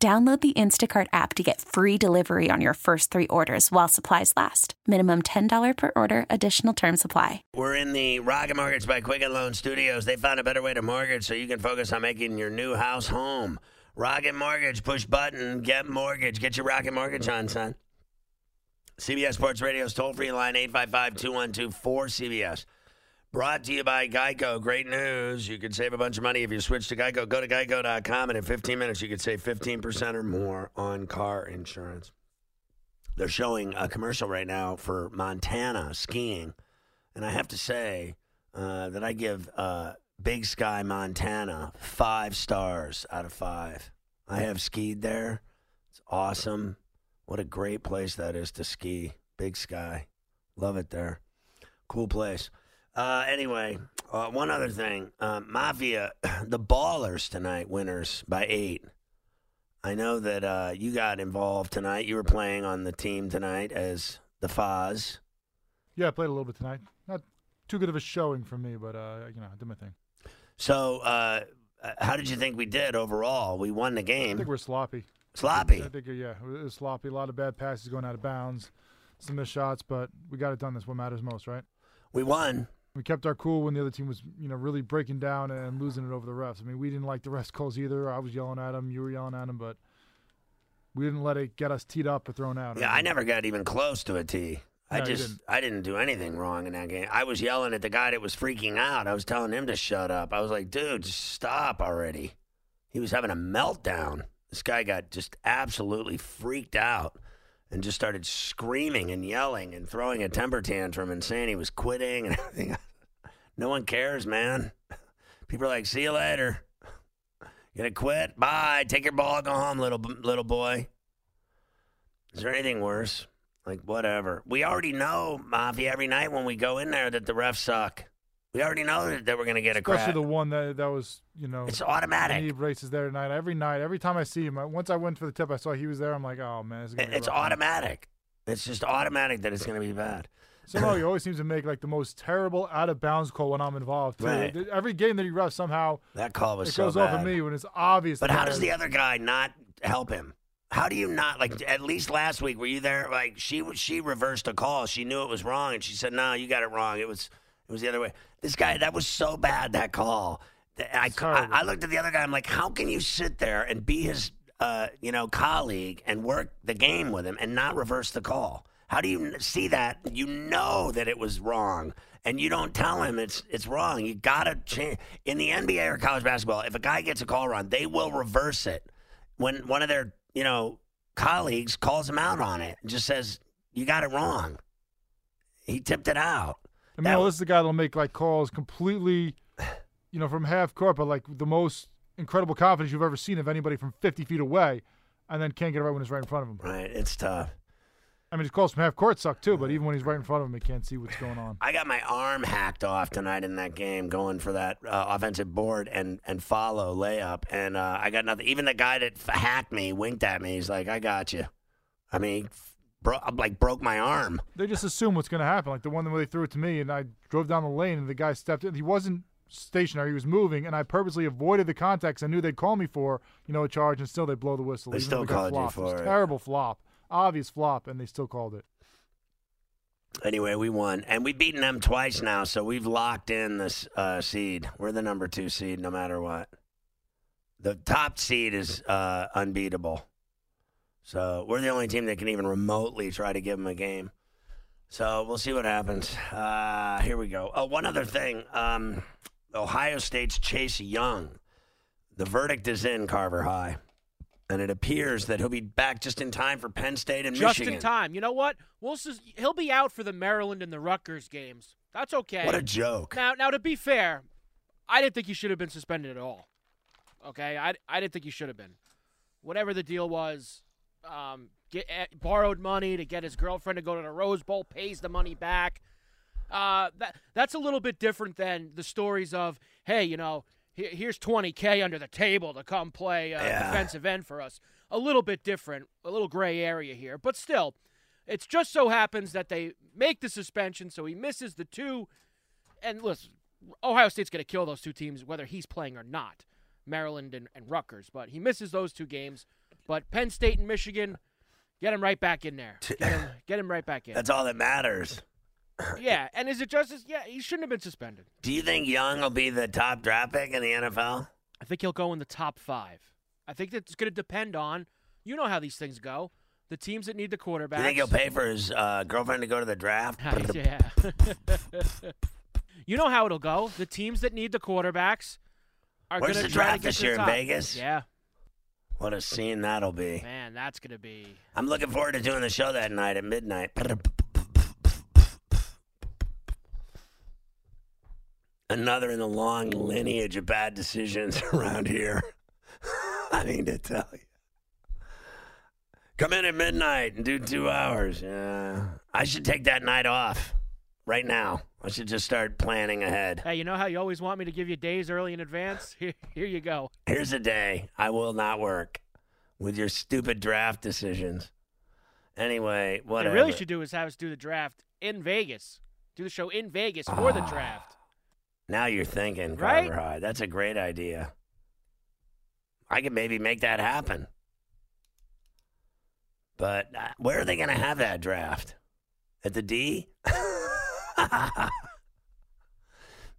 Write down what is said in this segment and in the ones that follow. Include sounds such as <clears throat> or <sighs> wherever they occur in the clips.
Download the Instacart app to get free delivery on your first three orders while supplies last. Minimum $10 per order, additional term supply. We're in the Rocket Mortgage by Quicken Loan Studios. They found a better way to mortgage so you can focus on making your new house home. Rocket Mortgage, push button, get mortgage. Get your Rocket Mortgage on, son. CBS Sports Radio's toll free line 855 212 4CBS. Brought to you by Geico. Great news. You can save a bunch of money if you switch to Geico. Go to geico.com, and in 15 minutes, you could save 15% or more on car insurance. They're showing a commercial right now for Montana skiing. And I have to say uh, that I give uh, Big Sky, Montana, five stars out of five. I have skied there. It's awesome. What a great place that is to ski. Big Sky. Love it there. Cool place. Uh, anyway, uh, one other thing. Uh, Mafia, <clears throat> the Ballers tonight, winners by eight. I know that uh, you got involved tonight. You were playing on the team tonight as the Foz. Yeah, I played a little bit tonight. Not too good of a showing for me, but uh, you know, I did my thing. So, uh, how did you think we did overall? We won the game. I think we're sloppy. Sloppy. I think yeah, it was sloppy. A lot of bad passes going out of bounds, some missed shots, but we got it done. That's what matters most, right? We won. We kept our cool when the other team was, you know, really breaking down and losing it over the refs. I mean, we didn't like the refs calls either. I was yelling at them, you were yelling at them, but we didn't let it get us teed up or thrown out. Yeah, I never got even close to a T. I No, just didn't. I didn't do anything wrong in that game. I was yelling at the guy that was freaking out. I was telling him to shut up. I was like, dude, just stop already. He was having a meltdown. This guy got just absolutely freaked out and just started screaming and yelling and throwing a temper tantrum and saying he was quitting and <laughs> everything. No one cares, man. People are like, see you later. You gonna quit? Bye. Take your ball. Go home, little little boy. Is there anything worse? Like whatever. We already know, Mafia, every night when we go in there that the refs suck. We already know that, that we're gonna get a Especially crap. the one that that was, you know, It's automatic. knee braces there tonight. Every night, every time I see him, I, once I went for the tip, I saw he was there. I'm like, oh man, this is gonna be It's automatic. It's just automatic that it's gonna be bad. Somehow he <laughs> always seems to make like the most terrible out of bounds call when I'm involved. Too. Right. Every game that he refs, somehow That call was it so goes bad. off of me when it's obvious. But how does the other guy not help him? How do you not like? At least last week, were you there? Like she she reversed a call. She knew it was wrong, and she said, "No, you got it wrong. It was it was the other way." This guy, that was so bad. That call. I, I. I looked at the other guy. I'm like, how can you sit there and be his uh, you know colleague and work the game with him and not reverse the call? How do you see that? You know that it was wrong, and you don't tell him it's it's wrong. You gotta change in the NBA or college basketball. If a guy gets a call wrong, they will reverse it when one of their you know colleagues calls him out on it and just says you got it wrong. He tipped it out. I mean, That this is the guy that'll make like calls completely, you know, from half court, but like the most incredible confidence you've ever seen of anybody from 50 feet away, and then can't get it right when it's right in front of him. Right, it's tough. I mean, his calls from half court suck too, but even when he's right in front of him, he can't see what's going on. I got my arm hacked off tonight in that game, going for that uh, offensive board and and follow layup, and uh, I got nothing. Even the guy that f- hacked me winked at me. He's like, "I got you." I mean, bro- like broke my arm. They just assume what's going to happen. Like the one where they threw it to me, and I drove down the lane, and the guy stepped in. He wasn't stationary; he was moving, and I purposely avoided the contacts I knew they'd call me for, you know, a charge, and still they blow the whistle. They still though we got called you flopped. It was for it. Terrible flop, obvious flop, and they still called it. Anyway, we won, and we've beaten them twice now, so we've locked in this uh, seed. We're the number two seed, no matter what. The top seed is uh, unbeatable, so we're the only team that can even remotely try to give them a game. So we'll see what happens. Uh, here we go. Oh, one other thing: um, Ohio State's Chase Young. The verdict is in Carver High, and it appears that he'll be back just in time for Penn State and Just Michigan. Just in time. You know what? He'll be out for the Maryland and the Rutgers games. That's okay. What a joke! Now, now to be fair, I didn't think he should have been suspended at all. Okay, I, I didn't think he should have been. Whatever the deal was, um, get eh, borrowed money to get his girlfriend to go to the Rose Bowl, pays the money back. Uh, that that's a little bit different than the stories of, hey, you know, here's 20k under the table to come play uh, Yeah. defensive end for us. A little bit different, a little gray area here, but still, it's just so happens that they make the suspension, so he misses the two. And listen, Ohio State's going to kill those two teams whether he's playing or not, Maryland and, and Rutgers. But he misses those two games. But Penn State and Michigan, get him right back in there. Get him, get him right back in. That's all that matters. Yeah, and is it justice? Yeah, he shouldn't have been suspended. Do you think Young will be the top draft pick in the NFL? I think he'll go in the top five. I think that's going to depend on, you know how these things go. The teams that need the quarterback. You think he'll pay for his uh, girlfriend to go to the draft? <laughs> yeah. <laughs> you know how it'll go. The teams that need the quarterbacks are going to the draft this year in. Vegas? Yeah, What a scene that'll be. man, that's going to be. I'm looking forward to doing the show that night at midnight. <laughs> Another in the long lineage of bad decisions <laughs> around here. <laughs> I mean to tell you. Come in at midnight and do two hours. Yeah. I should take that night off right now. I should just start planning ahead. Hey, you know how you always want me to give you days early in advance? <laughs> Here, here you go. Here's a day I will not work with your stupid draft decisions. Anyway, What they really should do is have us do the draft in Vegas. Do the show in Vegas for the Ah. draft. Now you're thinking, Right? High. That's a great idea. I could maybe make that happen. But uh, where are they going to have that draft? At the D? <laughs>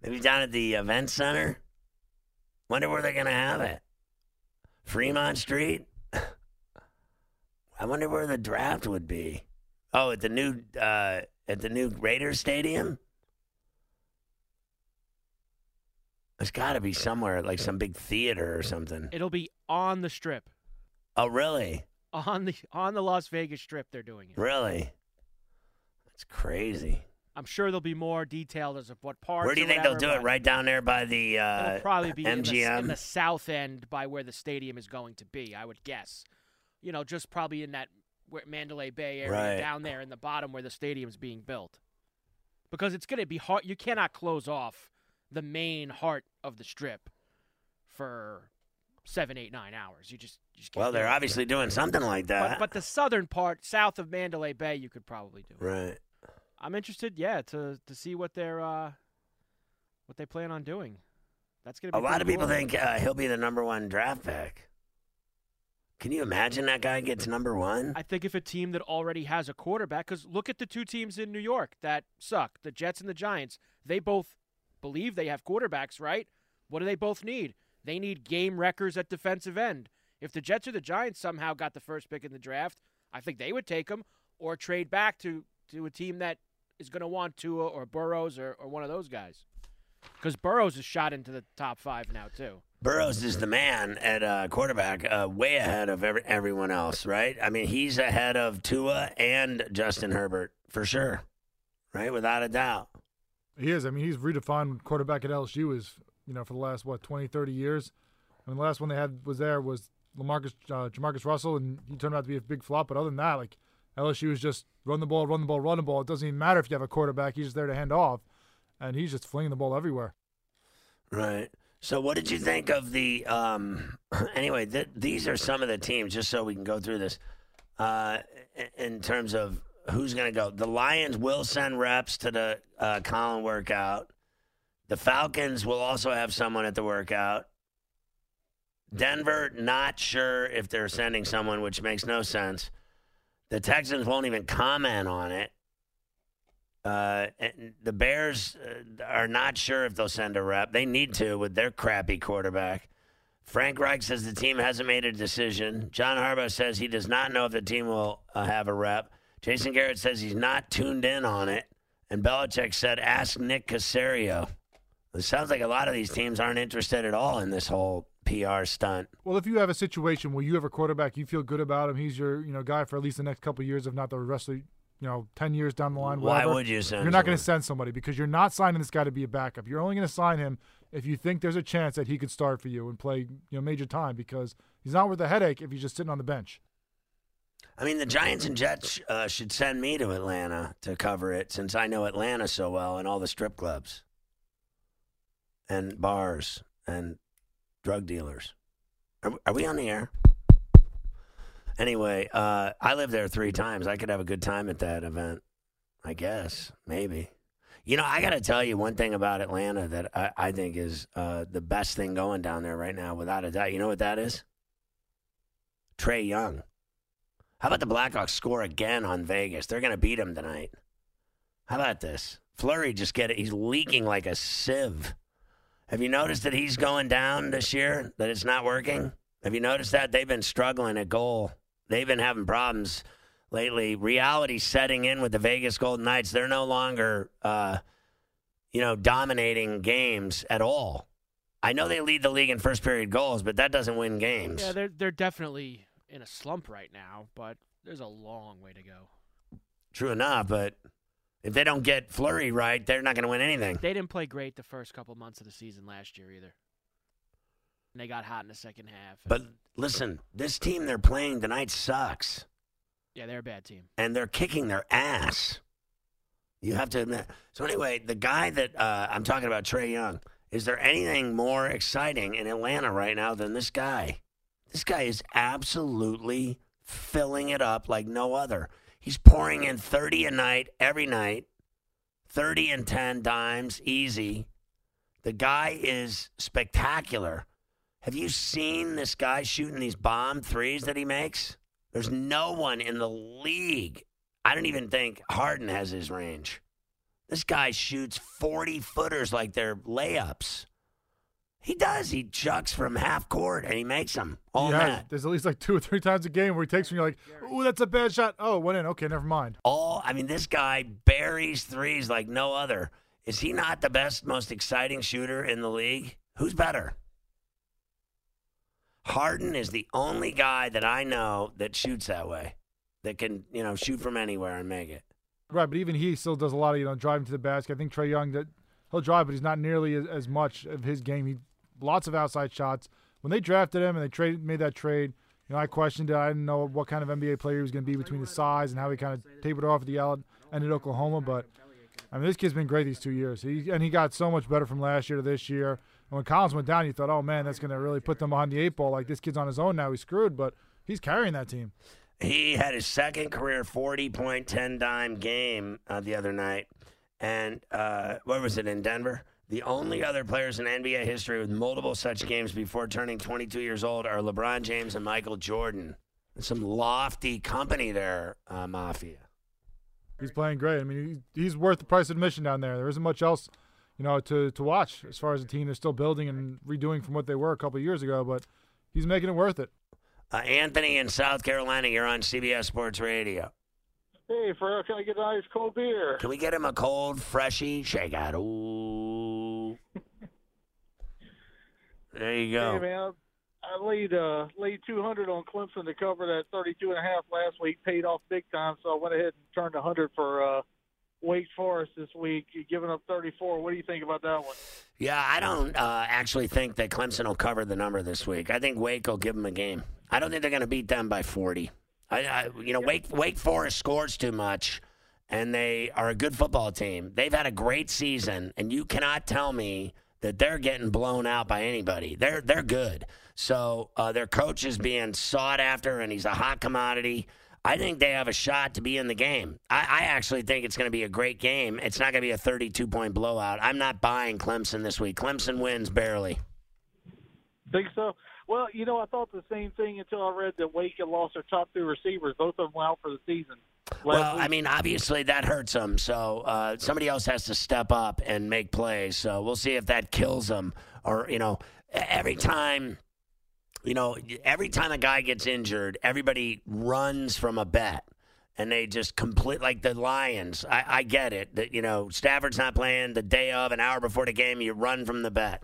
maybe down at the event center? Wonder where they're going to have it. Fremont Street? <laughs> I wonder where the draft would be. Oh, at the new uh, at the new Raiders Stadium? There's got to be somewhere like some big theater or something. It'll be on the strip. Oh, really? On the on the Las Vegas strip they're doing it. Really? That's crazy. I'm sure there'll be more detailed as of what parts. Where do you think they'll do it? Right down there by the uh, It'll probably be in the, MGM. in the south end by where the stadium is going to be, I would guess. You know, just probably in that where Mandalay Bay area Right. down there in the bottom where the stadium's being built. Because it's going to be hard. You cannot close off the main heart of the strip for seven, eight, nine hours. You just, you just can't well, they're it. obviously doing something like that. but the southern part, south of Mandalay Bay, you could probably do. it. right. I'm interested, yeah, to to see what they're uh, what they plan on doing. That's gonna be A lot of pretty people cool. think uh, he'll be the number one draft pick. Can you imagine that guy gets number one? I think if a team that already has a quarterback, because look at the two teams in New York that suck, the Jets and the Giants. They both believe they have quarterbacks, right? What do they both need? They need game wreckers at defensive end. If the Jets or the Giants somehow got the first pick in the draft, I think they would take them or trade back to, to a team that is going to want Tua or Burrows or, or one of those guys. Because Burrows is shot into the top five now, too. Burrows is the man at uh, quarterback, uh, way ahead of every, everyone else, right? I mean, he's ahead of Tua and Justin Herbert for sure, right? Without a doubt. He is. I mean, he's redefined quarterback at LSU is, you know, for the last, what, 20, 30 years. I mean, the last one they had was there was Lamarcus, uh, Jamarcus Russell, and he turned out to be a big flop. But other than that, like, LSU is just run the ball, run the ball, run the ball. It doesn't even matter if you have a quarterback. He's just there to hand off. And he's just flinging the ball everywhere. Right. So, what did you think of the? Um, <clears throat> anyway, th- these are some of the teams, just so we can go through this. Uh, in- in terms of who's going to go, the Lions will send reps to the uh, Colin workout. The Falcons will also have someone at the workout. Denver, not sure if they're sending someone, which makes no sense. The Texans won't even comment on it. Uh, and the Bears uh, are not sure if they'll send a rep. They need to with their crappy quarterback. Frank Reich says the team hasn't made a decision. John Harbaugh says he does not know if the team will uh, have a rep. Jason Garrett says he's not tuned in on it. And Belichick said, ask Nick Caserio. It sounds like a lot of these teams aren't interested at all in this whole PR stunt. Well, if you have a situation where you have a quarterback, you feel good about him. He's your, you know, guy for at least the next couple of years, if not the rest of, you know, ten years down the line. Why would you send You're not going to send somebody because you're not signing this guy to be a backup. You're only going to sign him if you think there's a chance that he could start for you and play, you know, major time because he's not worth the headache if he's just sitting on the bench. I mean, the Giants and Jets uh, should send me to Atlanta to cover it since I know Atlanta so well and all the strip clubs and bars and drug dealers. Are, are we on the air? Anyway, uh, I lived there three times. I could have a good time at that event. I guess, maybe. You know, I got to tell you one thing about Atlanta that I, I think is uh, the best thing going down there right now, without a doubt. You know what that is? Trae Young. How about the Blackhawks score again on Vegas? They're going to beat them tonight. How about this? Fleury just get it. He's leaking like a sieve. Have you noticed that he's going down this year? That it's not working? Have you noticed that they've been struggling at goal? They've been having problems lately. Reality setting in with the Vegas Golden Knights. They're no longer, uh, you know, dominating games at all. I know they lead the league in first period goals, but that doesn't win games. Yeah, they're they're definitely in a slump right now, but there's a long way to go. True enough, but if they don't get Fleury right, they're not going to win anything. They didn't play great the first couple months of the season last year either. And they got hot in the second half. But listen, this team they're playing tonight sucks, yeah, they're a bad team. and they're kicking their ass. You have to admit. So anyway, the guy that uh, I'm talking about, Trae Young. Is there anything more exciting in Atlanta right now than this guy? This guy is absolutely filling it up like no other. He's pouring in 30 a night every night, 30 and 10 dimes, easy. The guy is spectacular. Have you seen this guy shooting these bomb threes that he makes? There's no one in the league. I don't even think Harden has his range. This guy shoots 40 footers like they're layups. He does. He chucks from half court and he makes them all Yeah. There's at least like two or three times a game where he takes when you're like, "Ooh, that's a bad shot." Oh, went in. Okay, never mind. All I mean, this guy buries threes like no other. Is he not the best, most exciting shooter in the league? Who's better? Harden is the only guy that I know that shoots that way, that can you know shoot from anywhere and make it. Right, but even he still does a lot of you know driving to the basket. I think Trae Young that he'll drive, but he's not nearly as, as much of his game. He lots of outside shots. When they drafted him and they made that trade, you know, I questioned it. I didn't know what kind of NBA player he was going to be between the size and how he kind of tapered off at the end at Oklahoma. But I mean, this kid's been great these two years. He and he got so much better from last year to this year. And when Collins went down, you thought, oh man, that's going to really put them behind the eight ball. Like this kid's on his own now. He's screwed, but he's carrying that team. He had his second career 40 point 10 dime game uh, the other night. And uh, what was it in Denver? The only other players in NBA history with multiple such games before turning 22 years old are LeBron James and Michael Jordan. Some lofty company there, uh, Mafia. He's playing great. I mean, he's worth the price of admission down there. There isn't much else, you know, to, to watch as far as the team they're still building and redoing from what they were a couple of years ago. But he's making it worth it. Uh, Anthony in South Carolina, you're on CBS Sports Radio. Hey, Ferrall, can I get an ice cold beer? Can we get him a cold, freshy shake out? Ooh. There you go. Hey, man, I laid uh, laid 200 on Clemson to cover that 32 and a half last week. Paid off big time, so I went ahead and turned 100 for uh, Wake Forest this week. Giving up 34. What do you think about that one? Yeah, I don't uh, actually think that Clemson will cover the number this week. I think Wake will give them a game. I don't think they're going to beat them by 40. I, I you know, Wake Wake Forest scores too much, and they are a good football team. They've had a great season, and you cannot tell me that they're getting blown out by anybody. They're they're good. So uh, their coach is being sought after, and he's a hot commodity. I think they have a shot to be in the game. I, I actually think it's going to be a great game. It's not going to be a 32 point blowout. I'm not buying Clemson this week. Clemson wins barely. Think so? Well, you know, I thought the same thing until I read that Wake had lost their top two receivers. Both of them out for the season. Well, week. I mean, obviously that hurts them. So uh, somebody else has to step up and make plays. So we'll see if that kills them. Or you know, every time, you know, every time a guy gets injured, everybody runs from a bet. And they just complete like the Lions. I, I get it that you know Stafford's not playing the day of, an hour before the game. You run from the bet.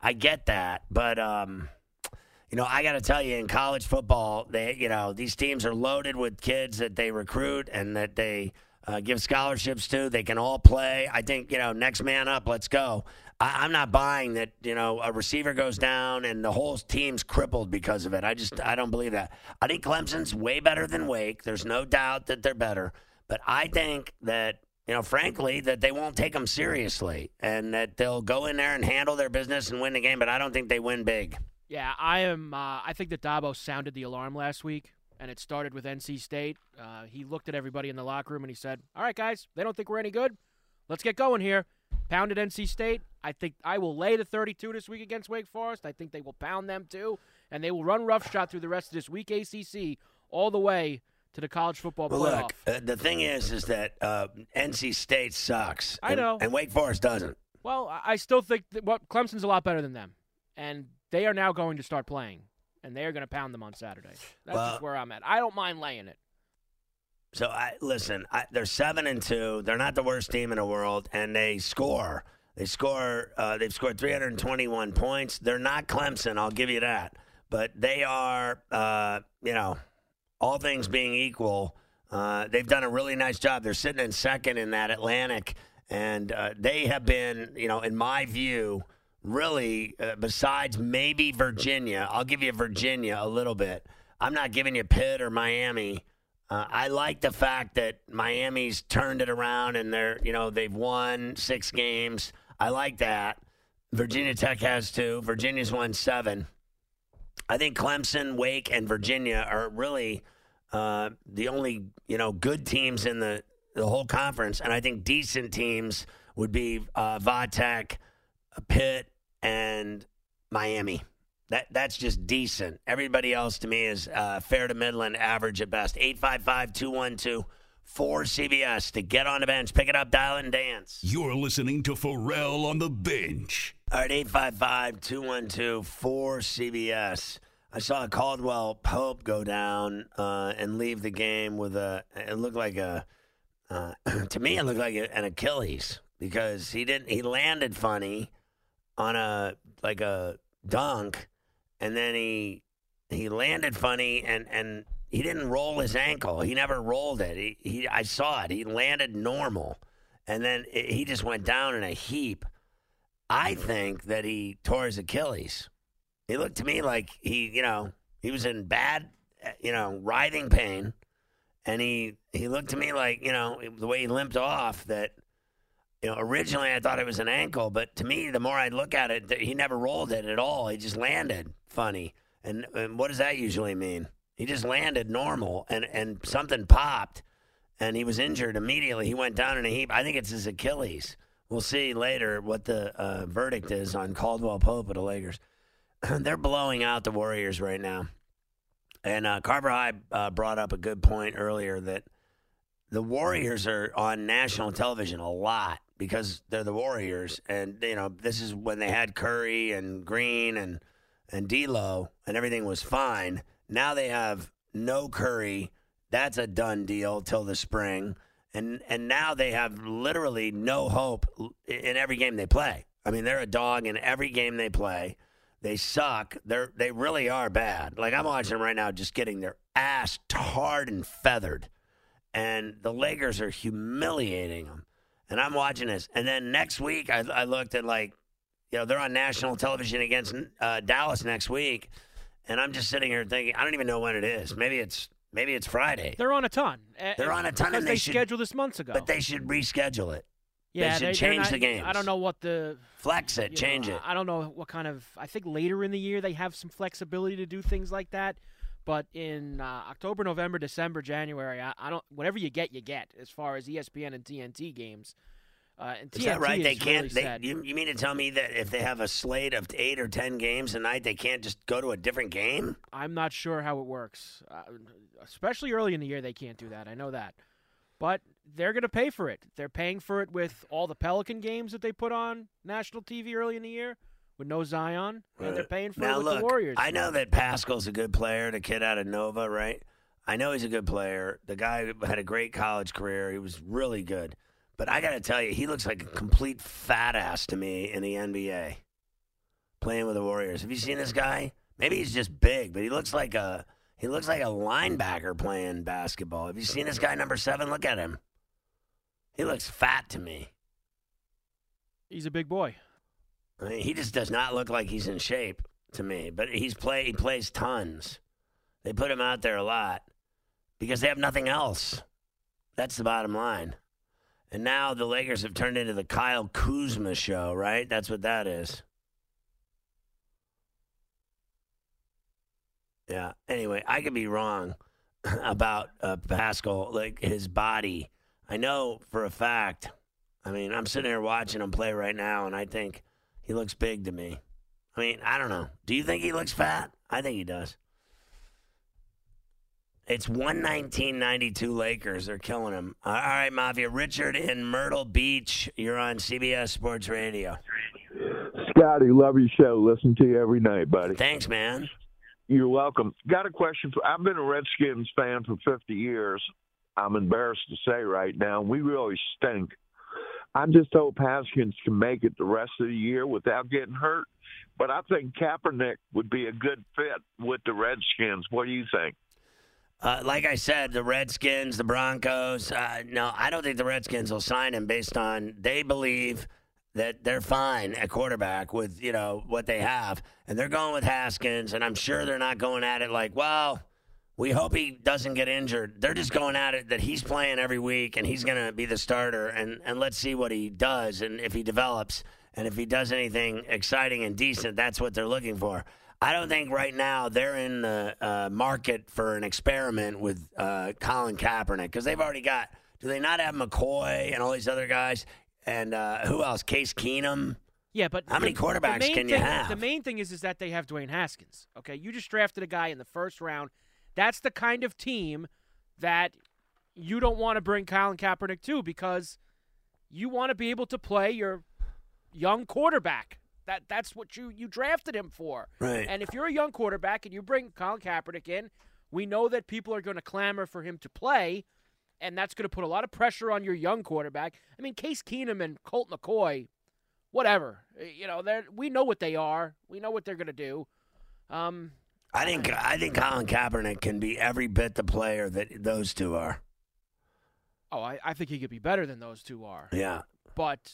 I get that, but um, you know, I got to tell you, in college football, they, you know, these teams are loaded with kids that they recruit and that they uh, give scholarships to. They can all play. I think, you know, next man up, let's go. I, I'm not buying that. You know, a receiver goes down and the whole team's crippled because of it. I just I don't believe that. I think Clemson's way better than Wake. There's no doubt that they're better, but I think that you know, frankly, that they won't take them seriously and that they'll go in there and handle their business and win the game. But I don't think they win big. Yeah, I am. Uh, I think that Dabo sounded the alarm last week, and it started with NC State. Uh, he looked at everybody in the locker room and he said, "All right, guys, they don't think we're any good. Let's get going here." Pounded NC State. I think I will lay the 32 this week against Wake Forest. I think they will pound them too, and they will run roughshod through the rest of this week ACC all the way to the college football Well, playoff. look, uh, the thing is, is that uh, NC State sucks. I and- know. and Wake Forest doesn't. Well, I I still think that what Clemson's a lot better than them, and they are now going to start playing, and they are going to pound them on Saturday. That's Well- just where I'm at. I don't mind laying it. So I listen. I, they're seven and two. They're not the worst team in the world, and they score. They score. Uh, they've scored 321 points. They're not Clemson. I'll give you that. But they are. Uh, you know, all things being equal, uh, they've done a really nice job. They're sitting in second in that Atlantic, and uh, they have been. You know, in my view. Really, uh, besides maybe Virginia, I'll give you Virginia a little bit. I'm not giving you Pitt or Miami. Uh, I like the fact that Miami's turned it around and they're, you know, they've won six games. I like that. Virginia Tech has two. Virginia's won seven. I think Clemson, Wake, and Virginia are really uh, the only, you know, good teams in the the whole conference, and I think decent teams would be uh, Vatech, Pitt, and Miami. That that's just decent. Everybody else to me is uh, fair to middling, average at best. 855-212 4 CBS to get on the bench, pick it up, dial and dance. You're listening to Ferrall on the bench. All right, 855-212 4 CBS. I saw Caldwell Pope go down uh, and leave the game with a. It looked like a. Uh, <clears throat> to me, it looked like an Achilles because he didn't. He landed funny on a like a dunk, and then he he landed funny and and he didn't roll his ankle. He never rolled it. He, he I saw it. He landed normal, and then it, he just went down in a heap. I think that he tore his Achilles. He looked to me like he, you know, he was in bad, you know, writhing pain, and he he looked to me like, you know, the way he limped off that. You know, originally I thought it was an ankle, but to me, the more I look at it, he never rolled it at all. He just landed funny. And, and what does that usually mean? He just landed normal, and and something popped, and he was injured immediately. He went down in a heap. I think it's his Achilles. We'll see later what the uh, verdict is on Caldwell Pope of the Lakers. <clears throat> They're blowing out the Warriors right now. And uh, Carver High uh, brought up a good point earlier that the Warriors are on national television a lot because they're the Warriors, and you know this is when they had Curry and Green and and D'Lo, and everything was fine. Now they have no Curry. That's a done deal till the spring, and and now they have literally no hope in every game they play. I mean, they're a dog in every game they play. They suck. They're they really are bad. Like I'm watching them right now, just getting their ass tarred and feathered and the Lakers are humiliating them. And I'm watching this. And then next week, I, I looked at like, you know, they're on national television against uh, Dallas next week, and I'm just sitting here thinking, I don't even know when it is. Maybe it's maybe it's Friday, They're on a ton. They're on a ton, because and they, they should- scheduled this months ago. but they should reschedule it, yeah, should they're change not- the game. I don't know what the flex it, change know, it. I don't know what kind of. I think later in the year they have some flexibility to do things like that. But in uh, October, November, December, January, I, I don't. Whatever you get, you get. As far as ESPN and TNT games, uh, and Is TNT that right? is They can't. Really they, you, you mean to tell me that if they have a slate of eight or ten games a night, they can't just go to a different game? I'm not sure how it works. Uh, especially early in the year, they can't do that. I know that. But they're going to pay for it. They're paying for it with all the Pelican games that they put on national TV early in the year with no Zion. And they're paying for now it with look, the Warriors. I know that Paschall's a good player, the kid out of Nova, right? I know he's a good player. The guy had a great college career. He was really good. But I got to tell you, he looks like a complete fat ass to me in the NBA playing with the Warriors. Have you seen this guy? Maybe he's just big, but he looks like a he looks like a linebacker playing basketball. Have you seen this guy number 7? Look at him. He looks fat to me. He's a big boy. I mean, he just does not look like he's in shape to me. But he's play he plays tons. They put him out there a lot because they have nothing else. That's the bottom line. And now the Lakers have turned into the Kyle Kuzma show, right? That's what that is. Yeah. Anyway, I could be wrong <laughs> about uh, Paschall, like his body. I know for a fact. I mean, I'm sitting here watching him play right now, and I think he looks big to me. I mean, I don't know. Do you think he looks fat? I think he does. It's 119.92 Lakers. They're killing him. All right, Mafia. Richard in Myrtle Beach. You're on CBS Sports Radio. Scotty, love your show. Listen to you every night, buddy. Thanks, man. You're welcome. Got a question for I've been a Redskins fan for 50 years. I'm embarrassed to say right now, we really stink. I just hope Haskins can make it the rest of the year without getting hurt. But I think Kaepernick would be a good fit with the Redskins. What do you think? Uh, like I said, the Redskins, the Broncos. Uh, no, I don't think the Redskins will sign him based on they believe that they're fine at quarterback with you know what they have, and they're going with Haskins, and I'm sure they're not going at it like, well, we hope he doesn't get injured. They're just going at it that he's playing every week and he's going to be the starter, and and let's see what he does and if he develops and if he does anything exciting and decent, that's what they're looking for. I don't think right now they're in the uh, market for an experiment with uh, Colin Kaepernick because they've already got. Do they not have McCoy and all these other guys? And uh, who else? Case Keenum. Yeah, but How many the- quarterbacks the can you thing- have? The main thing is is that they have Dwayne Haskins. Okay, you just drafted a guy in the first round. That's the kind of team that you don't want to bring Colin Kaepernick to because you want to be able to play your young quarterback. That that's what you you drafted him for. Right. And if you're a young quarterback and you bring Colin Kaepernick in, we know that people are going to clamor for him to play, and that's going to put a lot of pressure on your young quarterback. I mean, Case Keenum and Colt McCoy, whatever. Uh, You know, they're we know what they are. We know what they're going to do. Um, I think I think Colin Kaepernick can be every bit the player that those two are. oh, I, I think he could be better than those two are. Yeah. But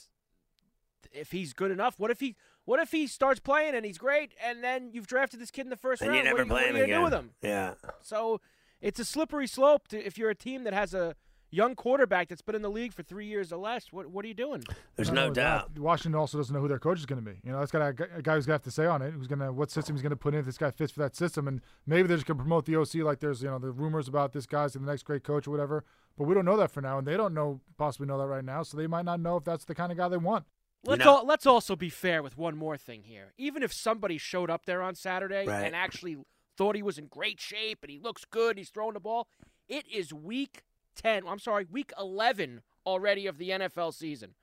if he's good enough, what if he what if he starts playing and he's great, and then you've drafted this kid in the first And round? you never what, play what him are you again. do with him? Yeah. So it's a slippery slope to, if you're a team that has a young quarterback that's been in the league for three years or less. What what are you doing? There's no only that, doubt. Washington also doesn't know who their coach is going to be. You know, that's got a, a guy who's going to have to say on it. Who's going to what system he's going to put in. If this guy fits for that system, and maybe they're just going to promote the OC like there's you know the rumors about this guy's the next great coach or whatever. But we don't know that for now, and they don't know possibly know that right now, so they might not know if that's the kind of guy they want. Let's know- al- let's also be fair with one more thing here. Even if somebody showed up there on Saturday Right. and actually thought he was in great shape and he looks good, he's throwing the ball, it is week 10. I'm sorry, week 11 already of the NFL season.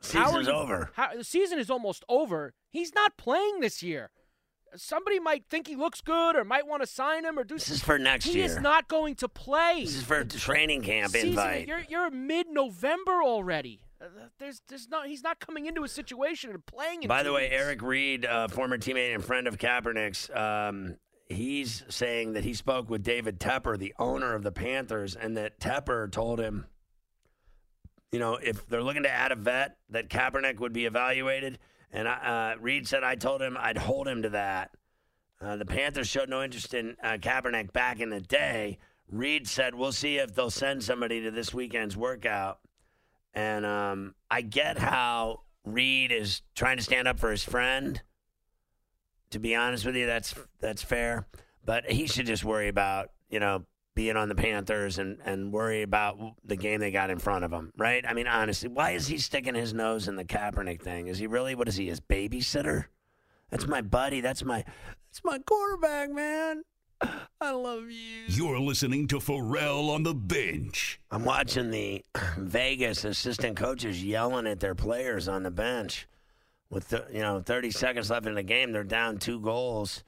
Season's you- over. How, the season is almost over. He's not playing this year. Somebody might think he looks good or might want to sign him or do This is for next He year. is not going to play. This is for a training camp Season- invite. You're you're mid-November already. Uh, There's there's not he's not coming into a situation and playing. In By the way. Eric Reid, uh, former teammate and friend of Kaepernick's, um, he's saying that he spoke with David Tepper, the owner of the Panthers, and that Tepper told him, you know, if they're looking to add a vet, that Kaepernick would be evaluated. And I, uh, Reid said, I told him I'd hold him to that. Uh, the Panthers showed no interest in uh, Kaepernick back in the day. Reid said, "We'll see if they'll send somebody to this weekend's workout." And um, I get how Reid is trying to stand up for his friend. To be honest with you, that's that's fair. But he should just worry about you know being on the Panthers and and worry about the game they got in front of him, right? I mean, honestly, why is he sticking his nose in the Kaepernick thing? Is he really? What is he? His babysitter? That's my buddy. That's my that's my quarterback, man. <sighs> I love you. You're listening to Ferrall on the bench. I'm watching the <clears throat> Vegas assistant coaches yelling at their players on the bench. With the, you know 30 seconds left in the game, they're down two goals.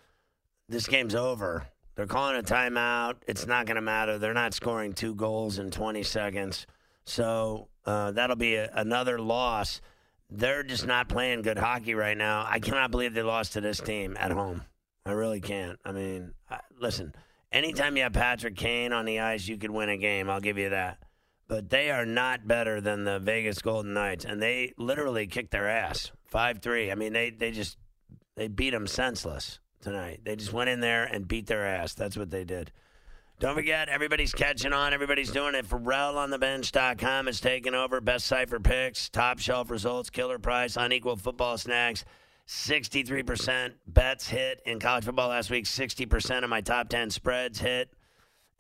This game's over. They're calling a timeout. It's not going to matter. They're not scoring two goals in 20 seconds, so uh, that'll be a, another loss. They're just not playing good hockey right now. I cannot believe they lost to this team at home. I really can't. I mean, I, listen, anytime you have Patrick Kane on the ice, you could win a game. I'll give you that. But they are not better than the Vegas Golden Knights, and they literally kicked their ass five three. I mean, they they just they beat them senseless tonight. They just went in there and beat their ass. That's what they did. Don't forget, everybody's catching on. Everybody's doing it. FerrallOnTheBench.com is taking over. Best cipher picks, top shelf results, killer price, unequal football snacks. 63% bets hit in college football last week. 60% of my top 10 spreads hit.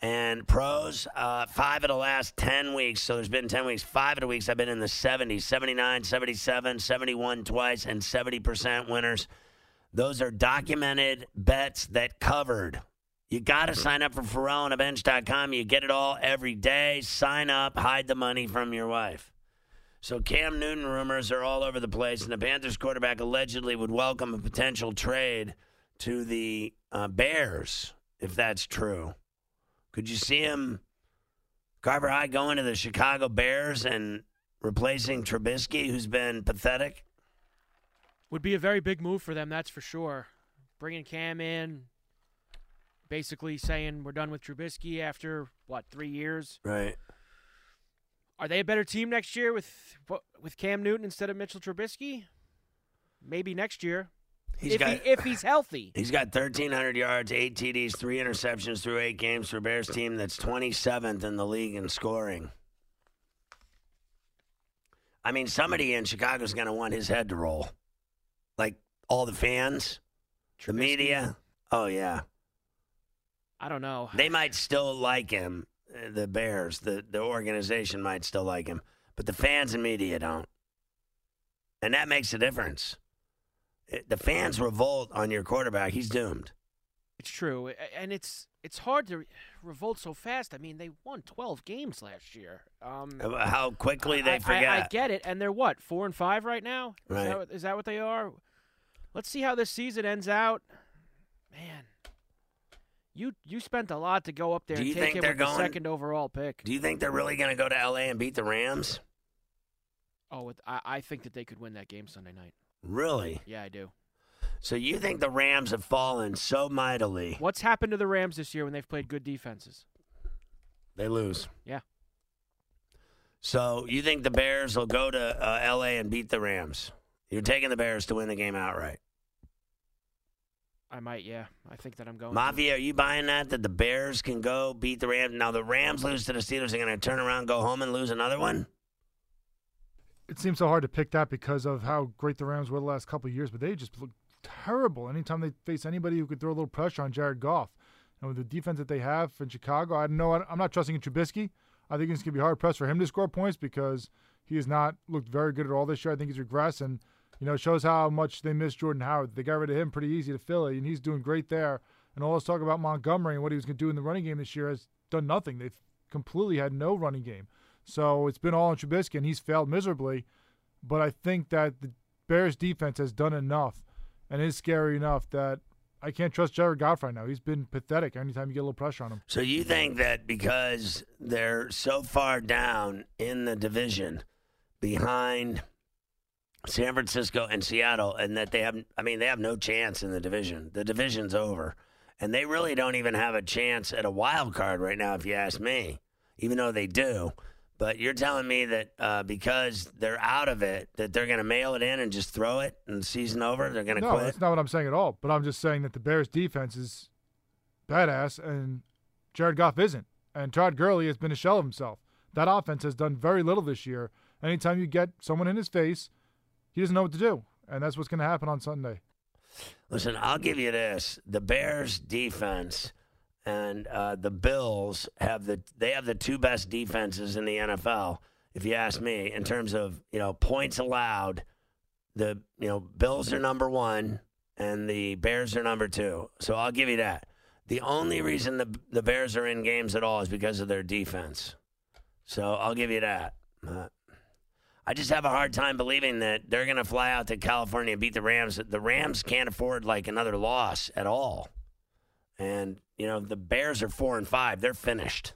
And pros, uh, five of the last 10 weeks. So there's been 10 weeks. Five of the weeks I've been in the 70s 79, 77, 71 twice, and 70% winners. Those are documented bets that covered. You got to sign up for FerrallOnTheBench.com. You get it all every day. Sign up, hide the money from your wife. So Cam Newton rumors are all over the place, and the Panthers quarterback allegedly would welcome a potential trade to the uh, Bears if that's true. Could you see him, Carver High, going to the Chicago Bears and replacing Trubisky, who's been pathetic? Would be a very big move for them, that's for sure. Bringing Cam in, basically saying we're done with Trubisky after what three years. Right. Are they a better team next year with with Cam Newton instead of Mitchell Trubisky? Maybe next year. He's if, got, he, if he's healthy. <laughs> He's got 1,300 yards, eight TDs, three interceptions through eight games for Bears team that's 27th in the league in scoring. I mean, somebody in Chicago's going to want his head to roll. Like all the fans, Trubisky, the media. Oh, yeah. I don't know. They might still like him, uh, the Bears. The, the organization might still like him, but the fans and media don't. And that makes a difference. The fans revolt on your quarterback. He's doomed. It's true, and it's it's hard to revolt so fast. I mean, they won 12 games last year. Um, How quickly they I- forget. I, I get it, and they're what four and five right now. Is Right. that, what- is that what they are? Let's see how this season ends out. Man, you you spent a lot to go up there Do and you take think they're with the going- second overall pick. Do you think they're really going to go to LA and beat the Rams? Oh, I, I think that they could win that game Sunday night. Really? Yeah, I do. So you think the Rams have fallen so mightily What's happened to the Rams this year when they've played good defenses? they lose? Yeah. So you think the Bears will go to uh, LA and beat the Rams? You're taking the Bears to win the game outright. I might, yeah. I think that I'm going. to. Mafia, are you buying that? That the Bears can go beat the Rams? Now the Rams lose to the Steelers. They're going to turn around, go home, and lose another one. It seems so hard to pick that because of how great the Rams were the last couple of years, but they just look terrible anytime they face anybody who could throw a little pressure on Jared Goff. And with the defense that they have in Chicago, I know I'm not trusting in Trubisky. I think it's going to be hard pressed for him to score points because he has not looked very good at all this year. I think he's regressed, and you know shows how much they miss Jordan Howard. They got rid of him pretty easy to Philly, and he's doing great there. And all this talk about Montgomery and what he was going to do in the running game this year has done nothing. They've completely had no running game. So it's been all on Trubisky, and he's failed miserably. But I think that the Bears defense has done enough and is scary enough that I can't trust Jared Goff right now. He's been pathetic anytime you get a little pressure on him. So you think that because they're so far down in the division behind San Francisco and Seattle and that they have I mean they have no chance in the division. The division's over. And they really don't even have a chance at a wild card right now if you ask me. Even though they do. But you're telling me that uh, because they're out of it, that they're going to mail it in and just throw it and season over? They're going to No, quit? that's not what I'm saying at all. But I'm just saying that the Bears defense is badass and Jared Goff isn't. And Todd Gurley has been a shell of himself. That offense has done very little this year. Anytime you get someone in his face, he doesn't know what to do. And that's what's going to happen on Sunday. Listen, I'll give you this: the Bears' defense and uh, the Bills have the they have the two best defenses in the NFL. If you ask me, in terms of you know points allowed, the you know Bills are number one and the Bears are number two. So I'll give you that. The only reason the the Bears are in games at all is because of their defense. So I'll give you that. Uh, I just have a hard time believing that they're going to fly out to California and beat the Rams. The Rams can't afford like another loss at all. And, you know, the Bears are 4 and 5. They're finished.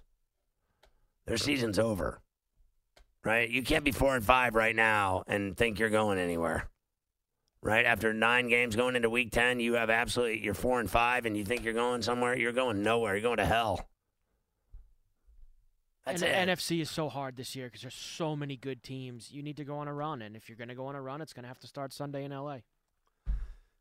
Their season's over. Right? You can't be 4 and 5 right now and think you're going anywhere. Right? After 9 games going into week 10, you have absolutely you're 4 and 5 and you think you're going somewhere, you're going nowhere. You're going to hell. That's and it. the NFC is so hard this year because there's so many good teams. You need to go on a run, and if you're going to go on a run, it's going to have to start Sunday in LA.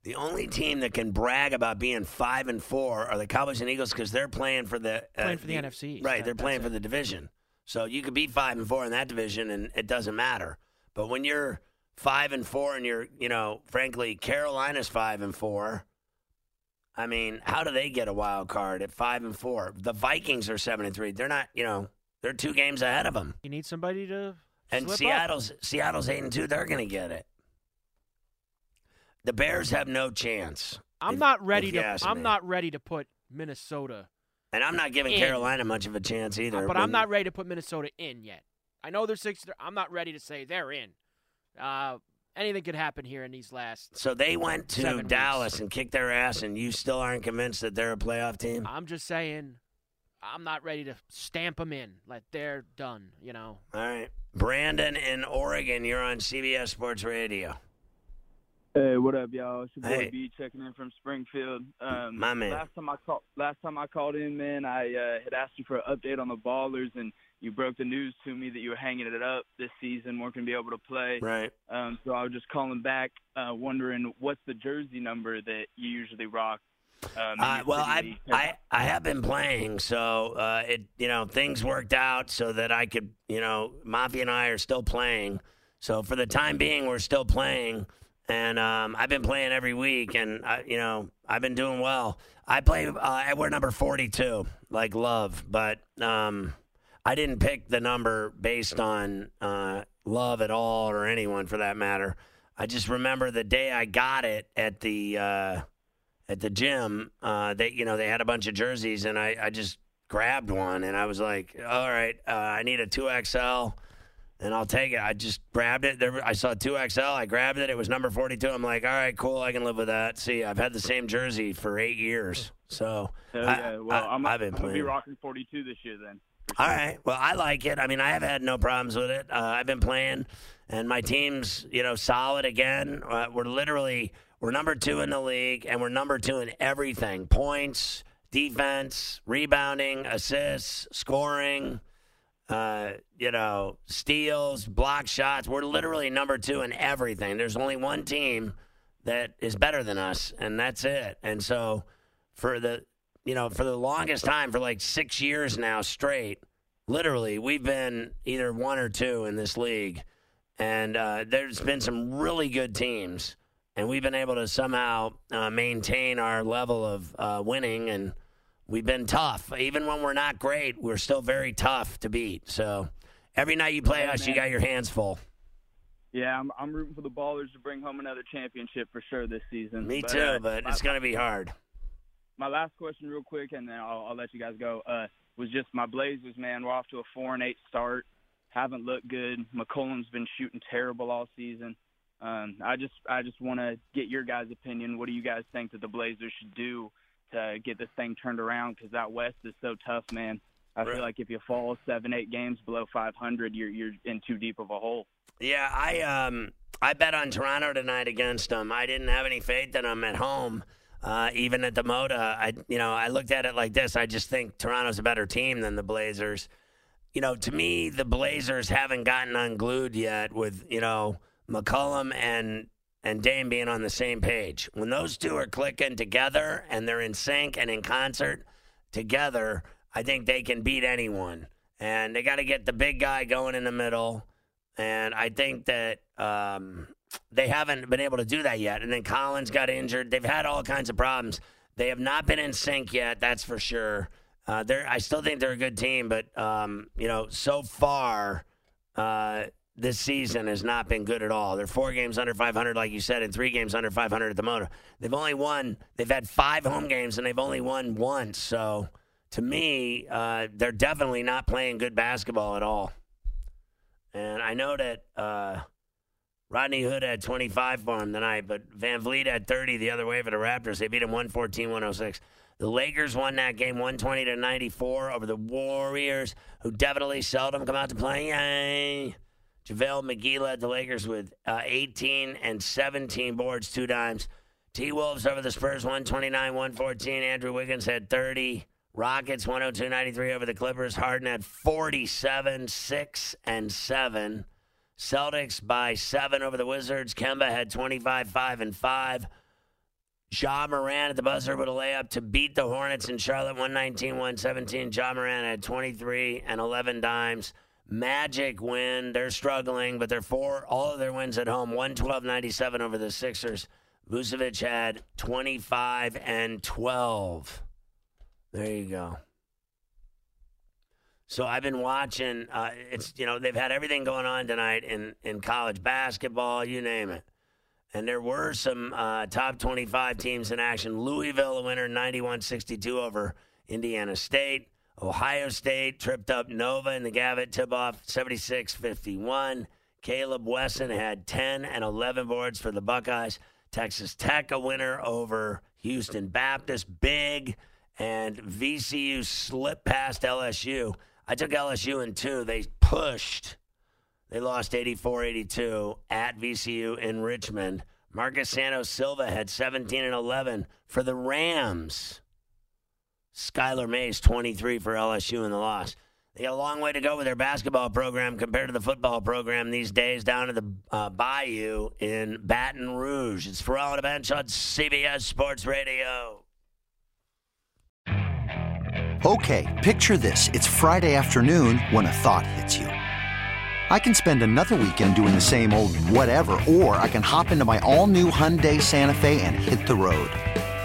The only team that can brag about being five and four are the Cowboys and Eagles because they're playing for the uh, Playing for the NFC Right, That- they're playing for the division. So you could be five and four in that division, and it doesn't matter. But when you're five and four, and you're, you know, frankly, Carolina's five and four. I mean, how do they get a wild card at five and four? The Vikings are seven and three. They're not, you know, they're two games ahead of them. You need somebody to And slip up. Seattle's Seattle's eight and two. They're going to get it. The Bears have no chance. I'm if- not ready to. I'm me. not ready to put Minnesota, and I'm not giving in. Carolina much of a chance either. but I'm not ready to put Minnesota in yet. I know they're six. I'm not ready to say they're in. Uh, anything could happen here in these last. So they went to Dallas weeks. and kicked their ass, and you still aren't convinced that they're a playoff team. I'm just saying, I'm not ready to stamp them in. Like they're done. You know. All right, Brandon in Oregon, you're on CBS Sports Radio. Hey, what up, y'all? It's your boy Hey. B checking in from Springfield. Um, My man. Last time I called, last time I called in, man, I uh, had asked you for an update on the Ballers, and you broke the news to me that you were hanging it up this season, weren't going to be able to play. Right. Um, so I was just calling back, uh, wondering what's the jersey number that you usually rock. Um, Uh, well. I, I I have been playing, so uh, it you know things worked out so that I could you know Mafia and I are still playing. So for the time being, we're still playing, and um, I've been playing every week, and I, you know I've been doing well. I play. Uh, we're number forty-two, like love, but um, I didn't pick the number based on uh, love at all or anyone for that matter. I just remember the day I got it at the. Uh, at the gym, uh, they you know they had a bunch of jerseys, and I, I just grabbed one, and I was like, all right, uh, I need a two XL, and I'll take it. I just grabbed it. There, I saw two XL. I grabbed it. It was number forty two. I'm like, all right, cool. I can live with that. See, I've had the same jersey for eight years, so I- yeah. Well, I, I'm, have been I'm gonna be rocking 42 this year then. All right. Well, I like it. I mean, I have had no problems with it. Uh, I've been playing, and my team's you know solid again. Uh, we're literally we're number two in the league, and we're number two in everything: points, defense, rebounding, assists, scoring. Uh, you know, steals, block shots. We're literally number two in everything. There's only one team that is better than us, and that's it. And so, for the you know, for the longest time, for like six years now straight, literally, we've been either one or two in this league. And uh, there's been some really good teams, and we've been able to somehow uh, maintain our level of uh, winning. And we've been tough. Even when we're not great, we're still very tough to beat. So every night you play us, you got your hands full. Yeah, I'm, I'm rooting for the Ballers to bring home another championship for sure this season. Me But, too, uh, but my- it's going to be hard. my last question, real quick, and then I'll, I'll let you guys go. Uh, was just my Blazers, man. We're off to a four and eight start. Haven't looked good. McCollum's been shooting terrible all season. Um, I just, I just want to get your guys' opinion. What do you guys think that the Blazers should do to get this thing turned around? Because that West is so tough, man. I feel like if you fall seven, eight games below 500, you're you're in too deep of a hole. Yeah, I um I bet on Toronto tonight against them. I didn't have any faith in them at home. Uh, even at the Moda, I you know I looked at it like this. I just think Toronto's a better team than the Blazers. You know, to me, the Blazers haven't gotten unglued yet with you know McCollum and and Dame being on the same page. When those two are clicking together and they're in sync and in concert together, I think they can beat anyone. And they got to get the big guy going in the middle. And I think that um, they haven't been able to do that yet. And then Collins got injured. They've had all kinds of problems. They have not been in sync yet, that's for sure. Uh, I still think they're a good team, but um, you know, so far uh, this season has not been good at all. They're four games under 500, like you said, and three games under 500 at the Moda. They've only won. They've had five home games, and they've only won once. So, to me, uh, they're definitely not playing good basketball at all. And I know that uh, Rodney Hood had 25 for him tonight, but VanVleet had 30 the other way for the Raptors. They beat him 114 106. The Lakers won that game 120 to 94 over the Warriors, who definitely seldom come out to play. Yay. JaVale McGee led the Lakers with uh, 18 and 17 boards, two dimes. T Wolves over the Spurs 129 114. Andrew Wiggins had 30. Rockets 102 93 over the Clippers. Harden had 47, 6, and 7. Celtics by 7 over the Wizards. Kemba had 25, 5, and 5. Ja Morant at the buzzer with a layup to beat the Hornets in Charlotte 119 117. Ja Morant had 23 and 11 dimes. Magic win. They're struggling, but they're four, all of their wins at home 112 97 over the Sixers. Vucevic had 25 and 12. There you go. So I've been watching. Uh, it's you know they've had everything going on tonight in in college basketball, you name it. And there were some uh, top 25 teams in action. Louisville, a winner, 91 62 over Indiana State. Ohio State tripped up Nova in the Gavitt tip off 76 51. Caleb Wesson had 10 and 11 boards for the Buckeyes. Texas Tech, a winner over Houston Baptist. Big. And VCU slipped past LSU. I took LSU in two. They pushed they lost 84 82 at VCU in Richmond. Marcus Santos Silva had 17 and 11 for the Rams. Skylar Mays, 23 for LSU in the loss. They got a long way to go with their basketball program compared to the football program these days down at the uh, Bayou in Baton Rouge. It's Ferrall on the Bench on CBS Sports Radio. Okay, picture this. It's Friday afternoon when a thought hits you. I can spend another weekend doing the same old whatever, or I can hop into my all new Hyundai Santa Fe and hit the road.